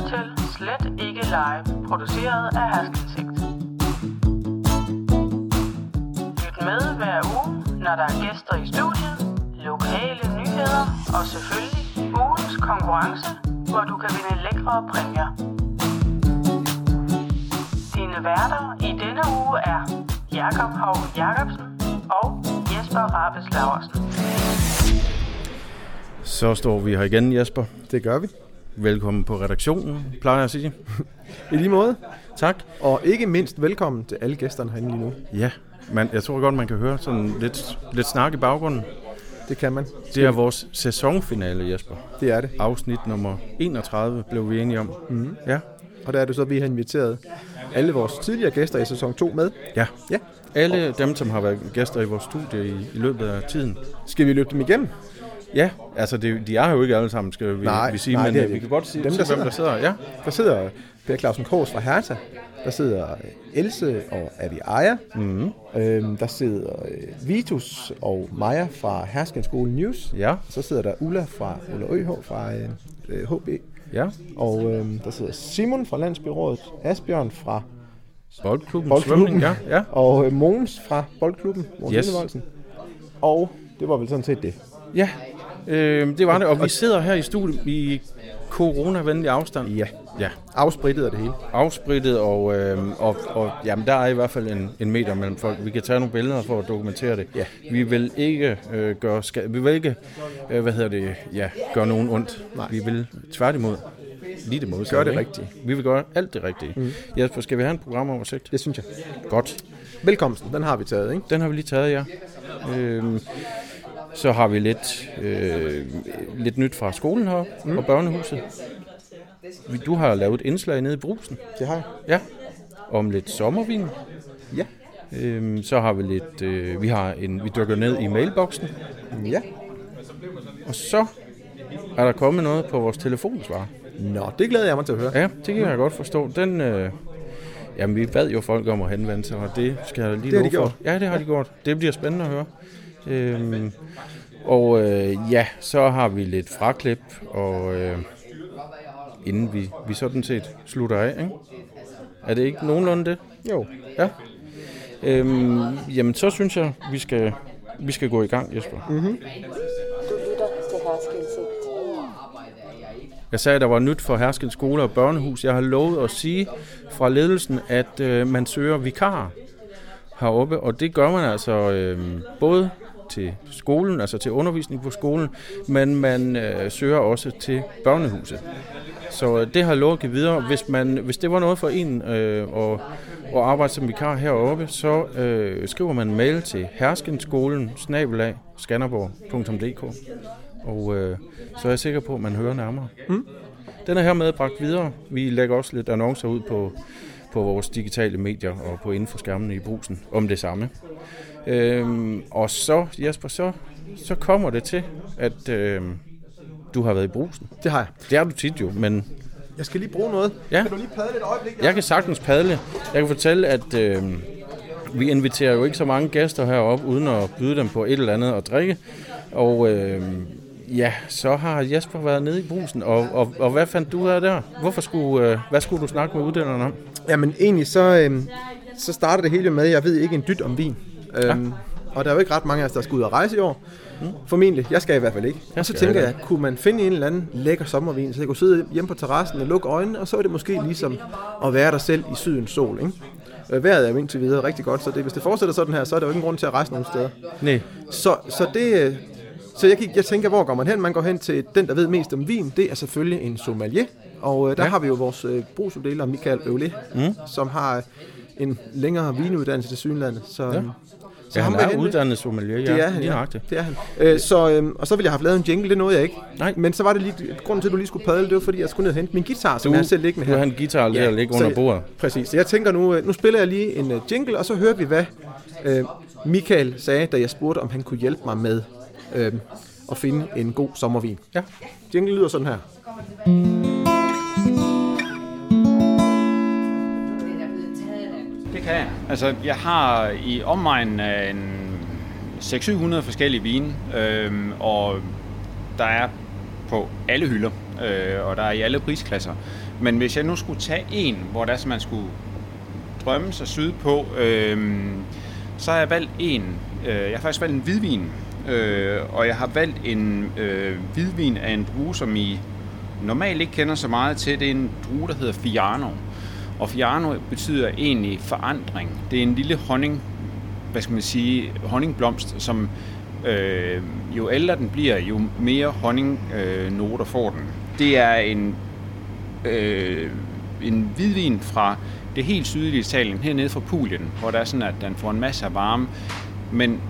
lytter til Slet Ikke Live, produceret af Haskelsigt. Lyt med hver uge, når der er gæster i studiet, lokale nyheder og selvfølgelig ugens konkurrence, hvor du kan vinde lækre præmier. Dine værter i denne uge er Jakob Hov Jacobsen og Jesper Rabes Laversen. Så står vi her igen, Jesper. Det gør vi. Velkommen på redaktionen, plejer jeg at sige. I lige måde. Tak. Og ikke mindst velkommen til alle gæsterne herinde lige nu. Ja, men jeg tror godt, man kan høre sådan lidt, lidt snak i baggrunden. Det kan man. Det er vores sæsonfinale, Jesper. Det er det. Afsnit nummer 31 blev vi enige om. Mm. Ja. Og der er det så, at vi har inviteret alle vores tidligere gæster i sæson 2 med. Ja. Ja. Alle dem, som har været gæster i vores studie i, i løbet af tiden. Skal vi løbe dem igennem? Ja, altså det, de er jo ikke alle sammen, skal vi, Nej, vi sige, nej, men det øh, vi kan godt sige, Dem, der der hvem der sidder. Ja. Der sidder Per Clausen Kors fra Hertha. Der sidder Else og Avi Ejer. Mm-hmm. Øhm, der sidder øh, Vitus og Maja fra Herskenskole News. Ja. Så sidder der Ulla fra Ulla ØH fra øh, øh, HB. ja. Og øh, der sidder Simon fra Landsbyrådet. Asbjørn fra Boldklubben, Boldklubben. svømning, ja. ja. Og øh, Mogens fra Boldklubben, Mogens Yes. yes. Og det var vel sådan set det. Ja, øh, det var det. Og vi sidder her i studiet i coronavenlig afstand. Ja. Ja. Afsprittet af det hele. Afsprittet, og, øh, og, og jamen, der er i hvert fald en, en meter mellem folk. Vi kan tage nogle billeder for at dokumentere det. Ja. Vi vil ikke øh, gøre ska- vi vil ikke, øh, hvad hedder det, ja, gøre nogen ondt. Nej. Vi vil tværtimod lige det modsatte. Gør det ikke? rigtige. Vi vil gøre alt det rigtige. Mm. Jesper, skal vi have en programoversigt? Det synes jeg. Godt. Velkomsten, den har vi taget, ikke? Den har vi lige taget, ja. Øhm, så har vi lidt, øh, lidt nyt fra skolen her mm. og børnehuset. Vi- Du har lavet et indslag nede i brusen. Det har jeg. Ja. Om lidt sommervin. Ja. Øhm, så har vi lidt, øh, vi har en, vi dykker ned i mailboksen. Ja. Og så er der kommet noget på vores telefonsvar. Nå, det glæder jeg mig til at høre. Ja, det kan jeg godt forstå. Den, øh, jamen, vi bad jo folk om at henvende sig, og det skal jeg lige Det har de for. gjort. Ja, det har de gjort. Det bliver spændende at høre. Øhm, og øh, ja, så har vi lidt fraklip, og øh, inden vi, vi sådan set slutter af, ikke? Er det ikke nogenlunde det? Jo. Ja. Øhm, jamen, så synes jeg, vi skal, vi skal gå i gang, Jesper. Mm-hmm. Jeg sagde, at der var nyt for Herskens Skole og Børnehus. Jeg har lovet at sige fra ledelsen, at øh, man søger vikarer heroppe, og det gør man altså øh, både til skolen, altså til undervisning på skolen, men man øh, søger også til børnehuset. Så øh, det har jeg lovet at give videre. Hvis, man, hvis det var noget for en øh, at, at arbejde som vikar heroppe, så øh, skriver man mail til herskenskolen snabelag skanderborg.dk og øh, så er jeg sikker på, at man hører nærmere. Mm. Den er hermed bragt videre. Vi lægger også lidt annoncer ud på, på vores digitale medier og på inden for skærmene i brusen om det samme. Øhm, og så, Jesper, så, så kommer det til, at øh, du har været i brusen. Det har jeg. Det er du tit jo, men Jeg skal lige bruge noget. Ja. Kan du lige padle et øjeblik? jeg kan sagtens padle. Jeg kan fortælle, at øh, vi inviterer jo ikke så mange gæster herop uden at byde dem på et eller andet at drikke. Og øh, ja, så har Jesper været nede i brusen. Og, og, og hvad fandt du af der? Hvorfor skulle, øh, hvad skulle du snakke med uddannerne om? Jamen egentlig så, øhm, så starter det hele med, at jeg ved ikke en dyt om vin. Øhm, og der er jo ikke ret mange af os, der skal ud og rejse i år. Formentlig. Jeg skal i hvert fald ikke. og så tænker jeg, kunne man finde en eller anden lækker sommervin, så jeg kunne sidde hjemme på terrassen og lukke øjnene, og så er det måske ligesom at være der selv i sydens sol. Ikke? Øh, Vejret er jo indtil videre rigtig godt, så det, hvis det fortsætter sådan her, så er der jo ingen grund til at rejse nogen steder. Nej. Så, så det... øh, Så jeg, gik, jeg tænker, hvor går man hen? Man går hen til den, der ved mest om vin. Det er selvfølgelig en sommelier. Og øh, der Ja. ja. har vi jo vores øh, brugsuddeler, Michael Øvle, mm. som har øh, en længere vinuddannelse til Synlandet. Så, ja. Så Ja, han jeg er uddannet sommelier, ja, Det er han, lige ja. nøjagtigt. Det er han. Øh, så, øh, og så ville jeg have lavet en jingle, det nåede jeg ikke. Nej. Men så var det lige, grunden til, at du lige skulle padle, det var fordi, jeg skulle ned og hente min guitar, som Du, jeg har selv liggende du her. har en guitar der ja, ligger under så- bordet. Præcis. Så jeg tænker nu, øh, nu spiller jeg lige en uh, jingle, og så hører vi, hvad øh, Michael sagde, da jeg spurgte, om han kunne hjælpe mig med øh, at finde en god sommervin. Ja. Jingle lyder sådan her. Det kan jeg. Altså, jeg har i omegnen af en 600-700 forskellige vine, øh, og der er på alle hylder, øh, og der er i alle prisklasser. Men hvis jeg nu skulle tage en, hvor der man skulle drømme sig syd på, øh, så har jeg valgt en. Øh, jeg har faktisk valgt en hvidvin, øh, og jeg har valgt en øh, hvidvin af en drue, som I normalt ikke kender så meget til. Det er en drue, der hedder Fiano. Og Fiano betyder egentlig forandring. Det er en lille honning, hvad skal man sige, honningblomst, som øh, jo ældre den bliver, jo mere honningnoter øh, får den. Det er en, øh, en hvidvin fra det helt sydlige Italien, hernede fra Pulien, hvor der er sådan, at den får en masse af varme, men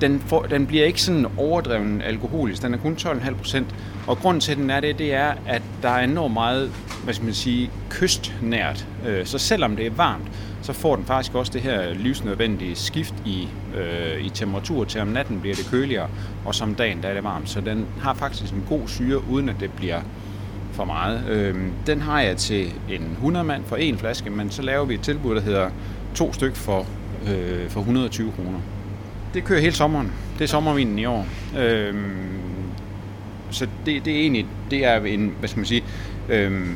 den, for, den bliver ikke sådan overdreven alkoholisk, den er kun 12,5 procent. Og grunden til, at den er det, det er, at der er enormt meget, hvad skal man sige, kystnært. Øh, så selvom det er varmt, så får den faktisk også det her livsnødvendige skift i, øh, i temperatur til om natten bliver det køligere, og som dagen der er det varmt. Så den har faktisk en god syre, uden at det bliver for meget. Øh, den har jeg til en 100 mand for en flaske, men så laver vi et tilbud, der hedder to styk for, øh, for 120 kroner. Det kører hele sommeren. Det er sommervinen i år. Øh, så det, det er egentlig, det er en, hvad skal man sige, øh,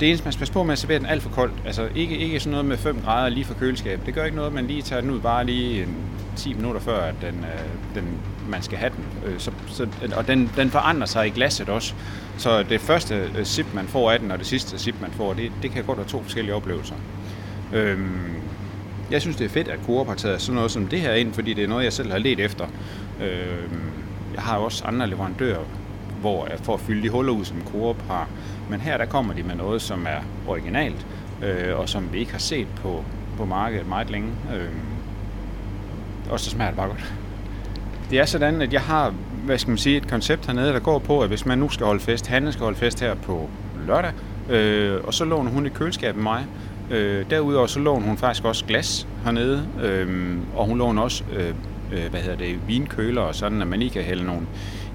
det eneste, man skal passe på med at servere den alt for koldt. Altså ikke, ikke sådan noget med 5 grader lige for køleskab. Det gør ikke noget, man lige tager den ud bare lige en 10 minutter før, at den, øh, den, man skal have den. Øh, så, så, og den, den forandrer sig i glasset også. Så det første øh, sip, man får af den, og det sidste sip, man får, det, det kan godt være to forskellige oplevelser. Øhm, jeg synes, det er fedt, at Coop har taget sådan noget som det her ind, fordi det er noget, jeg selv har let efter. Øhm, jeg har også andre leverandører, hvor jeg får fyldt de huller ud, som Coop har. Men her der kommer de med noget, som er originalt, øh, og som vi ikke har set på, på markedet meget længe. Øhm, og så smager det bare godt. Det er sådan, at jeg har hvad skal man sige, et koncept hernede, der går på, at hvis man nu skal holde fest, Hanne skal holde fest her på lørdag, øh, og så låner hun et køleskab med mig. Øh, derudover så låner hun faktisk også glas hernede, øh, og hun låner også øh, øh, hvad hedder det, vinkøler og sådan, at man ikke kan hælde nogle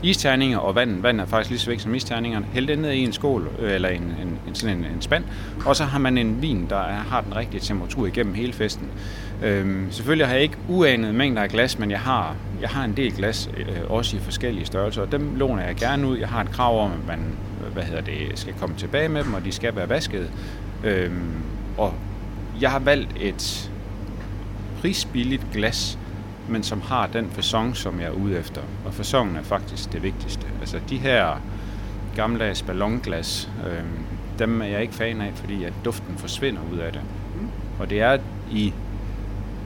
isterninger, og vand, vand er faktisk lige så vigtigt som isterningerne. Hæld det ned i en skål, øh, eller en, en, en, sådan en, en spand, og så har man en vin, der er, har den rigtige temperatur igennem hele festen. Øhm, selvfølgelig har jeg ikke uanet mængder af glas, men jeg har, jeg har en del glas, øh, også i forskellige størrelser, og dem låner jeg gerne ud. Jeg har et krav om, at man hvad hedder det, skal komme tilbage med dem, og de skal være vasket. Øhm, og jeg har valgt et prisbilligt glas, men som har den fasong, som jeg er ude efter. Og fasongen er faktisk det vigtigste. Altså de her gammeldags ballonglas, øh, dem er jeg ikke fan af, fordi at duften forsvinder ud af det. Mm. Og det er i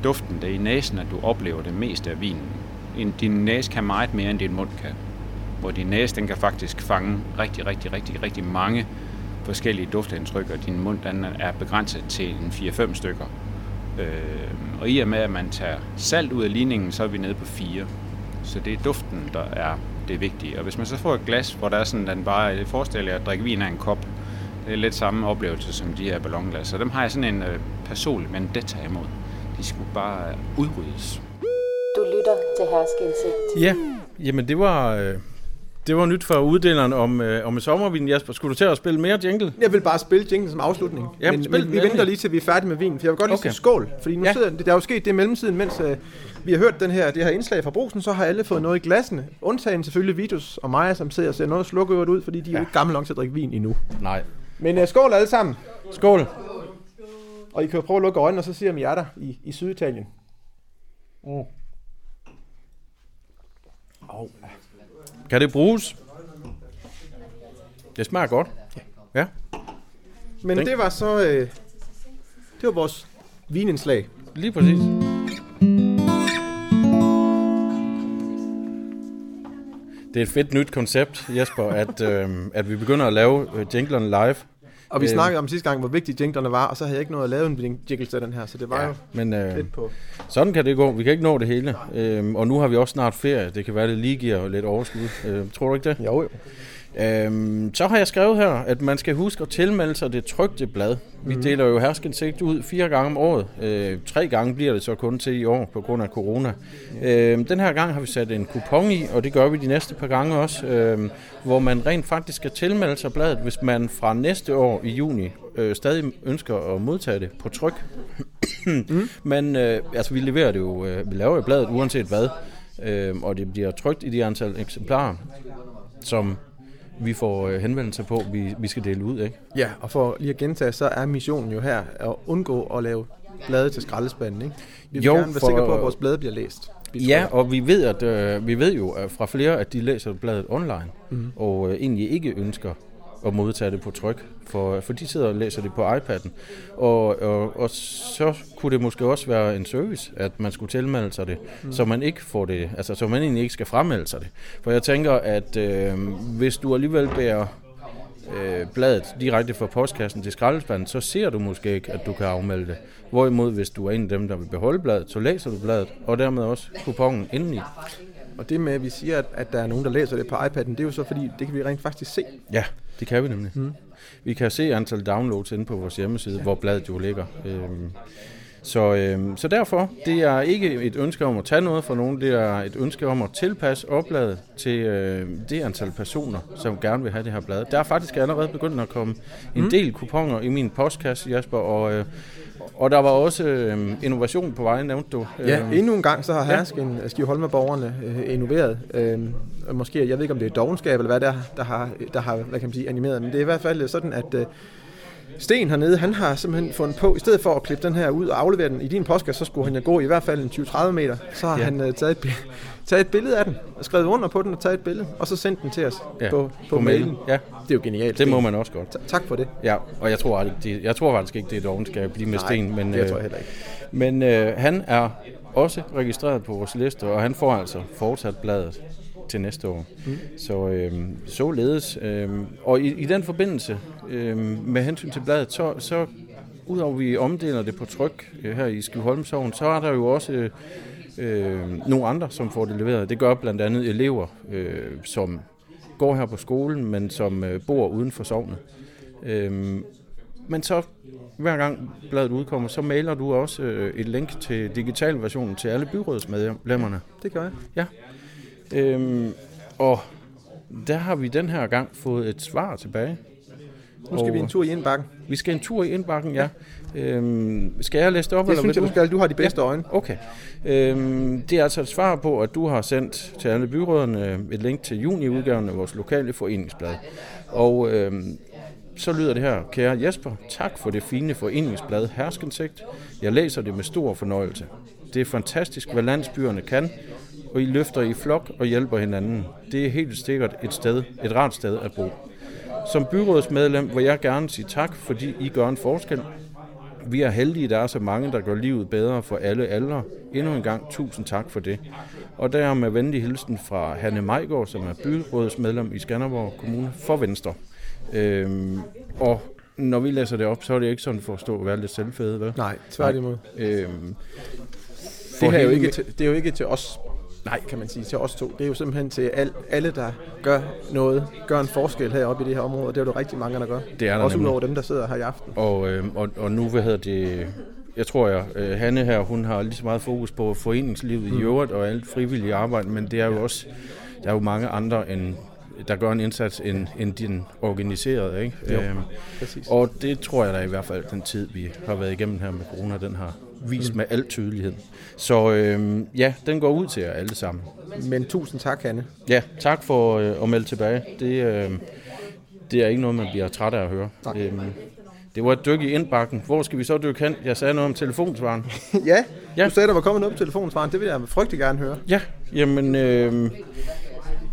duften, det er i næsen, at du oplever det meste af vinen. Din næse kan meget mere, end din mund kan. Hvor din næse, den kan faktisk fange rigtig, rigtig, rigtig, rigtig mange forskellige duftindtryk, og din mund den er begrænset til en 4-5 stykker. Øh, og i og med, at man tager salt ud af ligningen, så er vi nede på 4. Så det er duften, der er det vigtige. Og hvis man så får et glas, hvor der er sådan, den bare jeg forestiller jer at drikke vin af en kop, det er lidt samme oplevelse som de her ballonglas. Så dem har jeg sådan en øh, personlig vendetta imod. De skulle bare udryddes. Du lytter til Herskeindsigt. Ja, jamen det var, øh, det var nyt for uddeleren om, øh, om sommervin. Jasper, skulle du til at spille mere jingle? Jeg vil bare spille jingle som afslutning. Ja, men, men vi venter lige til vi er færdige med vinen, for jeg vil godt lige Okay. sige skål. Fordi nu Ja. ja. sidder, der er jo sket det i mellemtiden, mens øh, vi har hørt den her, det her indslag fra brusen, så har alle fået noget i glassene. Undtagen selvfølgelig Vitus og mig, som sidder og ser noget slukøret ud, fordi de er jo ikke gamle nok til at drikke vin endnu. Nej. Men øh, skål alle sammen. Skål. Og I kan jo prøve at lukke øjnene, og så siger I hjerter i, i Syditalien. Mm. Kan det bruges? Det smager godt. Ja. Men Den- det var så... Øh, det var vores vinindslag. Lige præcis. Det er et fedt nyt koncept, Jesper, at, øh, at vi begynder at lave øh, jinglerne live. Og vi Øhm. snakkede om sidste gang, hvor vigtige jinglerne var, og så havde jeg ikke nået at lave en jingle til den her, så det var ja. jo men øh, lidt på... sådan kan det gå. Vi kan ikke nå det hele. Øh, og nu har vi også snart ferie. Det kan være, det lige giver lidt overskud. Øh, tror du ikke det? Jo, jo. Øhm, så har jeg skrevet her, at man skal huske at tilmelde sig det trygte blad. Vi Mhm. deler jo herskindsigt ud fire gange om året. Øh, tre gange bliver det så kun til i år på grund af corona. Øhm, den her gang har vi sat en kupon i, og det gør vi de næste par gange også, øhm, hvor man rent faktisk skal tilmelde sig bladet, hvis man fra næste år i juni øh, stadig ønsker at modtage det på tryk. mm. Men øh, altså, vi leverer det jo, øh, vi laver jo bladet uanset hvad, øh, og det bliver trygt i de antal eksemplarer. som vi får øh, henvendelse på, vi, vi skal dele ud, ikke? Ja, og for lige at gentage, så er missionen jo her at undgå at lave blade til skraldespanden, ikke? Vi vil Jo, gerne være for- sikre på, at vores blade bliver læst. Ja, og vi ved, at, øh, vi ved jo fra flere, at de læser bladet online, mm. og øh, egentlig ikke ønsker at modtage det på tryk, for, for de sidder og læser det på iPad'en. Og, og, og så kunne det måske også være en service, at man skulle tilmelde sig det, mm. så man ikke får det, altså så man egentlig ikke skal fremmelde sig det. For jeg tænker, at øh, hvis du alligevel bærer øh, bladet direkte fra postkassen til skraldespanden, så ser du måske ikke, at du kan afmelde det. Hvorimod, hvis du er en af dem, der vil beholde bladet, så læser du bladet, og dermed også kupongen indeni. Og det med, at vi siger, at, at der er nogen, der læser det på iPad'en, det er jo så fordi, det kan vi rent faktisk se. Ja, det kan vi nemlig. Mm. Vi kan se antal downloads inde på vores hjemmeside, ja. hvor bladet jo ligger. Øhm, så, øhm, så derfor, det er ikke et ønske om at tage noget fra nogen, det er et ønske om at tilpasse opladet til øh, det antal personer, som gerne vil have det her blad. Der er faktisk allerede begyndt at komme en mm. del kuponer i min postkasse, Jasper, og, øh, og der var også øh, innovation på vej, nævnte du. Ja, Øhm, endnu en gang, så har Hersken, ja. Skiveholme-borgerne øh, innoveret. Øh, måske, jeg ved ikke, om det er dogenskab, eller hvad der, der har, der har hvad kan man sige, animeret, men det er i hvert fald sådan, at øh, Sten hernede, han har simpelthen fundet på, i stedet for at klippe den her ud og aflevere den i din postkasse, så skulle han jo gå i hvert fald en 20-30 meter. Så har Ja. han øh, taget, et, taget et billede af den, og skrevet under på den og taget et billede, og så sendt den til os Ja, på, på, på mailen. Ja. Det er jo genialt. det må man også godt. Ta- Tak for det. Ja, og jeg tror, aldrig, det, jeg tror faktisk ikke, det er dogenskab lige med Nej, sten. Men, det øh, tror jeg heller ikke. Men øh, han er også registreret på vores liste, og han får altså fortsat bladet til næste år. Mm. Så øh, således. Øh, og i, i den forbindelse, øh, med hensyn til bladet, så, så udover vi omdeler det på tryk øh, her i Skivholmshavn, så er der jo også øh, øh, nogle andre, som får det leveret. Det gør blandt andet elever, øh, som går her på skolen, men som øh, bor uden for sovnet. Øh, men så hver gang bladet udkommer, så mailer du også øh, et link til digitalversionen til alle byrådsmedlemmerne. Det gør jeg. Ja. Øhm, og der har vi den her gang fået et svar tilbage. Nu skal Og vi en tur i indbakken. Vi skal en tur i indbakken, ja. Øhm, skal jeg læse det op, Det eller synes jeg, du skal. Du har de bedste øjne. Okay. Øhm, det er altså et svar på, at du har sendt til alle byråderne et link til juniudgaven af vores lokale foreningsblad. Og øhm, så lyder det her, kære Jesper, tak for det fine foreningsblad Herskensigt. Jeg læser det med stor fornøjelse. Det er fantastisk, hvad landsbyerne kan, og I løfter i flok og hjælper hinanden. Det er helt sikkert et sted, et rart sted at bo. Som byrådsmedlem vil jeg gerne sige tak, fordi I gør en forskel. Vi er heldige, der er så mange, der gør livet bedre for alle aldre. Endnu en gang tusind tak for det. Og der er med venlig hilsen fra Hanne Majgaard, som er byrådsmedlem i Skanderborg Kommune for Venstre. Øhm, og når vi læser det op, så er det ikke sådan for at stå og være lidt selvfede, vel? Nej, tværtimod. Øhm, Det, her er jo ikke til, det er jo ikke til os, nej, kan man sige, til os to. Det er jo simpelthen til al, alle, der gør noget, gør en forskel heroppe i det her område, og det er jo rigtig mange, der gør. Det er der Også udover dem, der sidder her i aften. Og, øh, og, og nu, hvad hedder det, jeg tror jeg, øh, Hanne her, hun har lige så meget fokus på foreningslivet mm. i øvrigt og alt frivillige arbejde, men det er jo også, der er jo mange andre, end, der gør en indsats end, end din organiserede, ikke? Jo, Øhm, præcis. og det tror jeg da i hvert fald, den tid, vi har været igennem her med corona, den har vist mm. med al tydelighed. Så øh, ja, den går ud til jer alle sammen. Men tusind tak, Hanne. Ja, tak for øh, at melde tilbage. Det, øh, det er ikke noget, man bliver træt af at høre. Øhm, det var et dyk i indbakken. Hvor skal vi så dykke hen? Jeg sagde noget om telefonsvaren. ja, Ja. du sagde, der var kommet noget på telefonsvaren. Det vil jeg frygtelig gerne høre. Ja, jamen øh,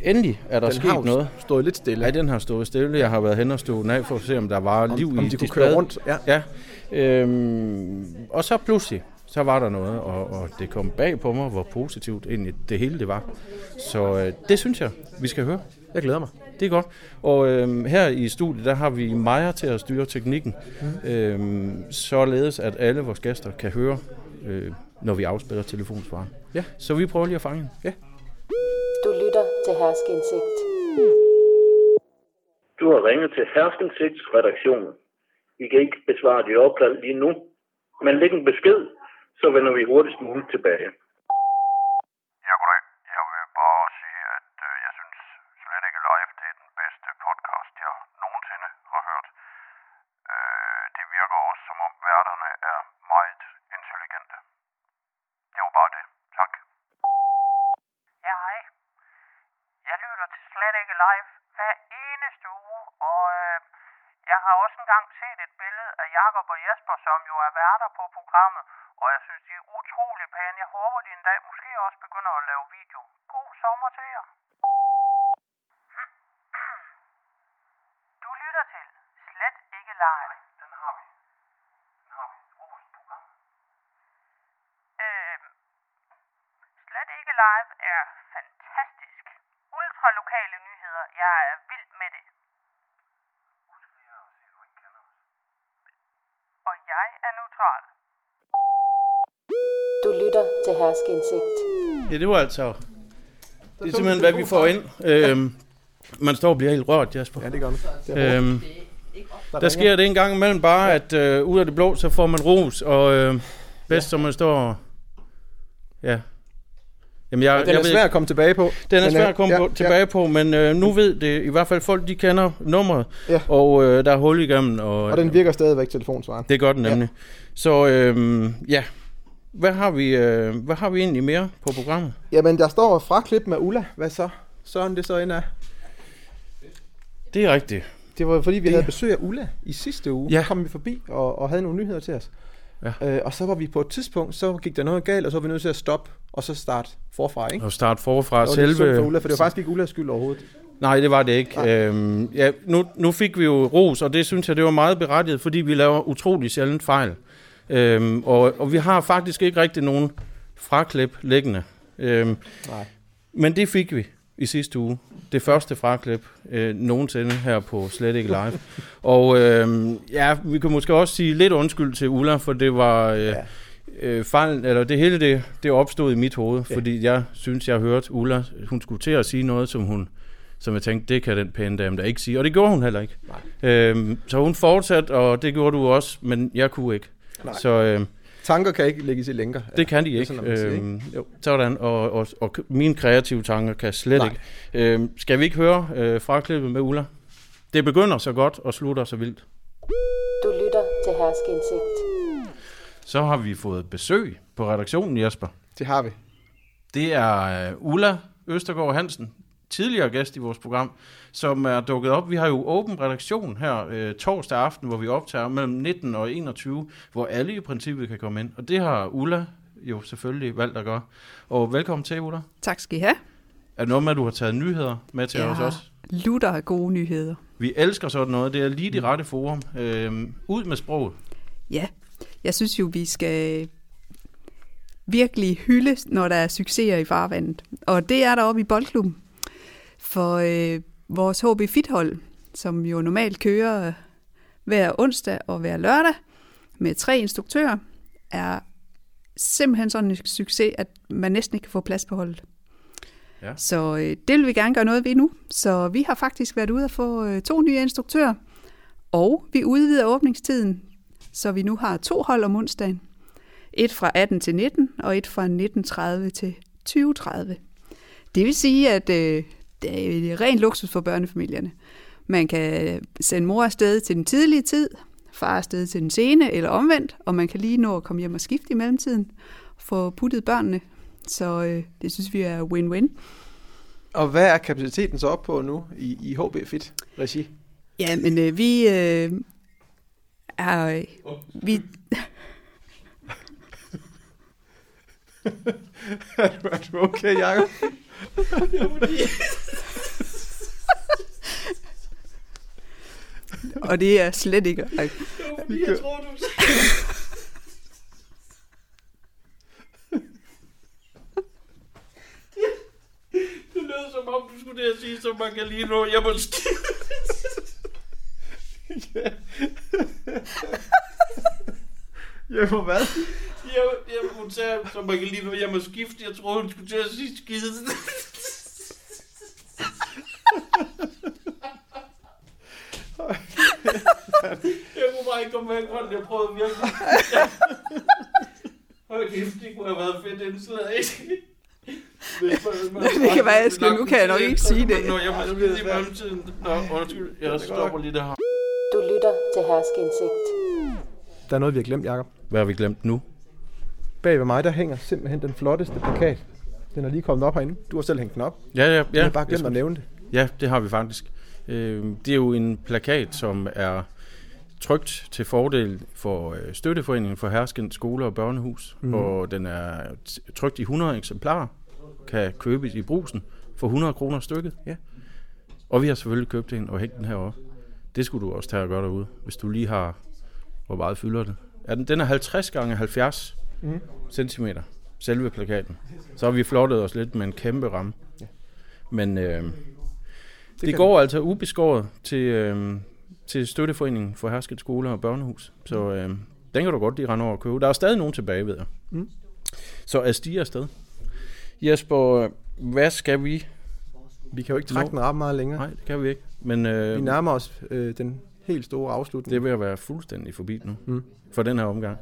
endelig er der Den sket har noget. stået lidt stille. Ja, den har stået stille. Jeg har været hen og stå den af for at se, om der var liv om i de kunne displayet. køre rundt, ja. ja. Øhm, og så pludselig, så var der noget, og, og det kom bag på mig, hvor positivt egentlig det hele det var. Så øh, det synes jeg, vi skal høre. Jeg glæder mig. Det er godt. Og øhm, her i studiet, der har vi Maja til at styre teknikken, mm. øhm, således at alle vores gæster kan høre, øh, når vi afspiller telefonsvaren. Ja. Så vi prøver lige at fange. Ja. Du til Du har ringet til Herskensigts redaktion. Vi kan ikke besvare dit opkald lige nu, men læg en besked, så vender vi hurtigst muligt tilbage. Ja, goddag. Jeg vil bare sige, at øh, jeg synes slet ikke live, det er den bedste podcast, jeg nogensinde har hørt. Øh, det virker også, som om værterne er meget intelligente. Det var bare det. Tak. Ja, hej. Jeg lytter til slet ikke live, sidste uge, og øh, jeg har også engang set et billede af Jakob og Jesper, som jo er værter på programmet, og jeg synes, de er utrolig pæne. Jeg håber, de en dag måske også begynder at lave video. God sommer til jer. Du lytter til Slet ikke live. Den har vi. Den har vi. Rost program. Øh, Slet ikke live er fantastisk. Ultralokale nyheder. Jeg er vild med det. Og jeg er neutral. Du lytter til Herskeindsigt. Ja, det var altså... Det er simpelthen, hvad vi får ind. Øhm, man står og bliver helt rørt, Jasper. Ja, det gør man. Det Øhm, der sker det en gang imellem bare, at øh, ud af det blå, så får man ros, og øh, bedst, som man står... Ja. Jamen, jeg, Den jeg er ved svær at komme tilbage på. Den er svær at komme ja, på, tilbage på, men øh, nu ved det i hvert fald folk, de kender nummeret, Ja. og øh, der er hul igennem. Og, Og den virker stadigvæk telefonsvaren. Det gør den nemlig. Så øh, ja, hvad har, vi, øh, hvad har vi egentlig mere på programmet? Jamen, der står fra klip med Ulla. Hvad så? Søren, det så ind af. Det er rigtigt. Det var fordi, vi Det- havde besøg af Ulla i sidste uge. Ja. Kom vi forbi og, og havde nogle nyheder til os. Ja. Øh, og så var vi på et tidspunkt, så gik der noget galt, og så var vi nødt til at stoppe, og så starte forfra, ikke? Og starte forfra Det var selve... for Ulla, for det var faktisk ikke Ullas skyld overhovedet. Nej, det var det ikke. Øhm, ja, nu, nu fik vi jo ros, og det synes jeg, det var meget berettiget, fordi vi laver utrolig sjældent fejl. Øhm, og, og vi har faktisk ikke rigtig nogen fraklip liggende. Øhm, Nej. men det fik vi i sidste uge. Det første fraklip øh, nogensinde her på Slet ikke live. og øh, ja, vi kan måske også sige lidt undskyld til Ulla, for det var... Øh, Ja. øh, fejlen, eller det hele det, det opstod i mit hoved, ja. fordi jeg synes, jeg hørte Ulla, hun skulle til at sige noget, som hun som jeg tænkte, det kan den pæne dame der ikke sige. Og det gjorde hun heller ikke. Øhm, så hun fortsatte, og det gjorde du også, men jeg kunne ikke. Nej. Så øhm, Tanker kan ikke lægges i lænker. det kan de det ikke. sådan, siger, ikke? Øhm, jo, sådan, og, og, og mine kreative tanker kan slet Nej. ikke. Øhm, skal vi ikke høre øh, fraklippet med Ulla? Det begynder så godt og slutter så vildt. Du lytter til Herskeindsigt. Så har vi fået besøg på redaktionen, Jesper. Det har vi. Det er øh, Ulla Østergaard Hansen, tidligere gæst i vores program, som er dukket op. Vi har jo åben redaktion her øh, torsdag aften, hvor vi optager mellem 19 og 21, hvor alle i princippet kan komme ind. Og det har Ulla jo selvfølgelig valgt at gøre. Og velkommen til, Ulla. Tak skal I have. Er det noget med, at du har taget nyheder med til Jeg os også? lutter af gode nyheder. Vi elsker sådan noget. Det er lige de rette forum. Øh, ud med sproget. Ja, jeg synes jo, vi skal virkelig hylde, når der er succeser i farvandet. Og det er der oppe i boldklubben. For øh, vores HB Fit-hold, som jo normalt kører hver onsdag og hver lørdag med tre instruktører, er simpelthen sådan en succes, at man næsten ikke kan få plads på holdet. Ja. Så øh, det vil vi gerne gøre noget ved nu. Så vi har faktisk været ude og få øh, to nye instruktører, og vi udvider åbningstiden, så vi nu har to hold om onsdagen. Et fra 18 til 19, og et fra 19.30 til 20.30. Det vil sige, at øh, det er ren luksus for børnefamilierne. Man kan sende mor afsted til den tidlige tid, far afsted til den sene, eller omvendt, og man kan lige nå at komme hjem og skifte i mellemtiden, få puttet børnene. Så øh, det synes vi er win-win. Og hvad er kapaciteten så op på nu i, i HB Fit regi? Ja, men øh, vi øh, er... Øh, vi, er, du, er du okay, Jacob? og det er slet ikke... Ej, Jeg tror, du Det lød som om, du skulle det at sige, som man kan lige nå. Jeg må Jeg må hvad? Jeg, jeg må tage, så man kan lige nu, jeg må skifte. Jeg troede, hun skulle til at sige skide. jeg kunne bare ikke komme væk fra den. Jeg prøvede virkelig. Hold kæft, det kunne have været fedt indslag. Det kan være, jeg skal- nu kan jeg nok ikke sige det. Nå, jeg må skide i mellemtiden. Nå, undskyld. Jeg stopper lige der. Du lytter til Herskeindsigt. Der er noget, vi har glemt, Jacob. Hvad har vi glemt nu? Bag ved mig, der hænger simpelthen den flotteste plakat. Den er lige kommet op herinde. Du har selv hængt den op. Ja, ja, ja. Jeg har bare glemt jeg at nævne det. Ja, det har vi faktisk. Øh, det er jo en plakat, som er trygt til fordel for øh, Støtteforeningen for Herskend Skole og Børnehus, mm. og den er t- trykt i 100 eksemplarer, kan købes i brusen for 100 kroner stykket. Ja. Og vi har selvfølgelig købt en og hængt den heroppe. Det skulle du også tage og gøre derude, hvis du lige har... Hvor meget fylder det? Er den, den er 50 gange 70 Mhm. mm. cm, selve plakaten. Så har vi flottet os lidt med en kæmpe ramme. Ja. Men øh, det, det går altså ubeskåret til, øh, til Støtteforeningen for Hersket Skole og Børnehus. Så øh, den kan du godt lige rende over og købe. Der er stadig nogen tilbage, ved jeg. Mm. Så er stiger afsted. Jesper, hvad skal vi? Vi kan jo ikke trække den ret meget længere. Nej, det kan vi ikke. Men øh, Vi nærmer os øh, den helt store afslutning. det er ved at være fuldstændig forbi nu. Mm. For den her omgang.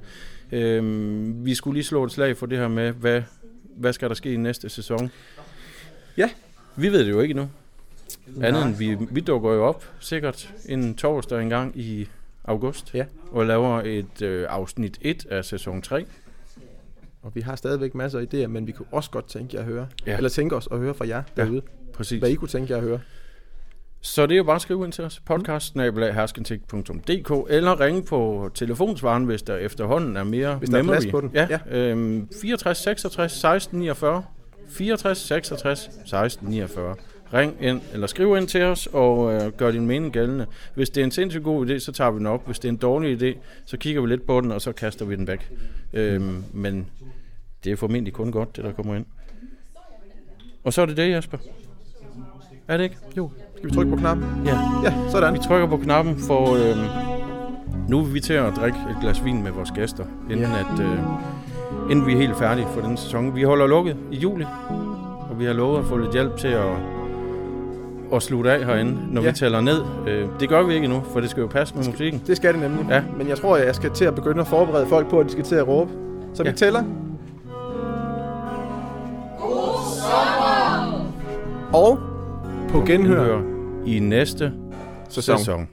Øh, vi skulle lige slå et slag for det her med, hvad, hvad skal der ske i næste sæson? Ja. Vi ved det jo ikke endnu. Andet end vi, vi dukker jo op sikkert en torsdag en gang i august. Ja. Og laver et øh, afsnit 1 af sæson 3. Og vi har stadigvæk masser af idéer, men vi kunne også godt tænke jer at høre. Ja. Eller tænke os at høre fra jer Ja. derude. Præcis. Hvad I kunne tænke jer at høre. Så det er jo bare at skrive ind til os. podcast eller ringe på telefonsvaren, hvis der efterhånden er mere Hvis der er memory. plads på den. Ja, Ja. Øhm, 64 66 16 49. 64 66 16 49. Ring ind, eller skriv ind til os, og øh, gør din mening gældende. Hvis det er en sindssygt god idé, så tager vi den op. Hvis det er en dårlig idé, så kigger vi lidt på den, og så kaster vi den væk. Øhm, men det er formentlig kun godt, det der kommer ind. Og så er det det, Jesper. Er det ikke? Jo. Skal vi trykke på knappen? Ja. Ja, sådan. Vi trykker på knappen for... Øh, nu er vi til at drikke et glas vin med vores gæster, inden, Ja. at, øh, inden vi er helt færdige for denne sæson. Vi holder lukket i juli, og vi har lovet at få lidt hjælp til at, at slutte af herinde, når ja. Vi tæller ned. Øh, det gør vi ikke endnu, for det skal jo passe med musikken. Det skal det nemlig. Ja. Men jeg tror, jeg skal til at begynde at forberede folk på, at de skal til at råbe. Så Ja. vi tæller. Og på genhør I næste sæson. sæson.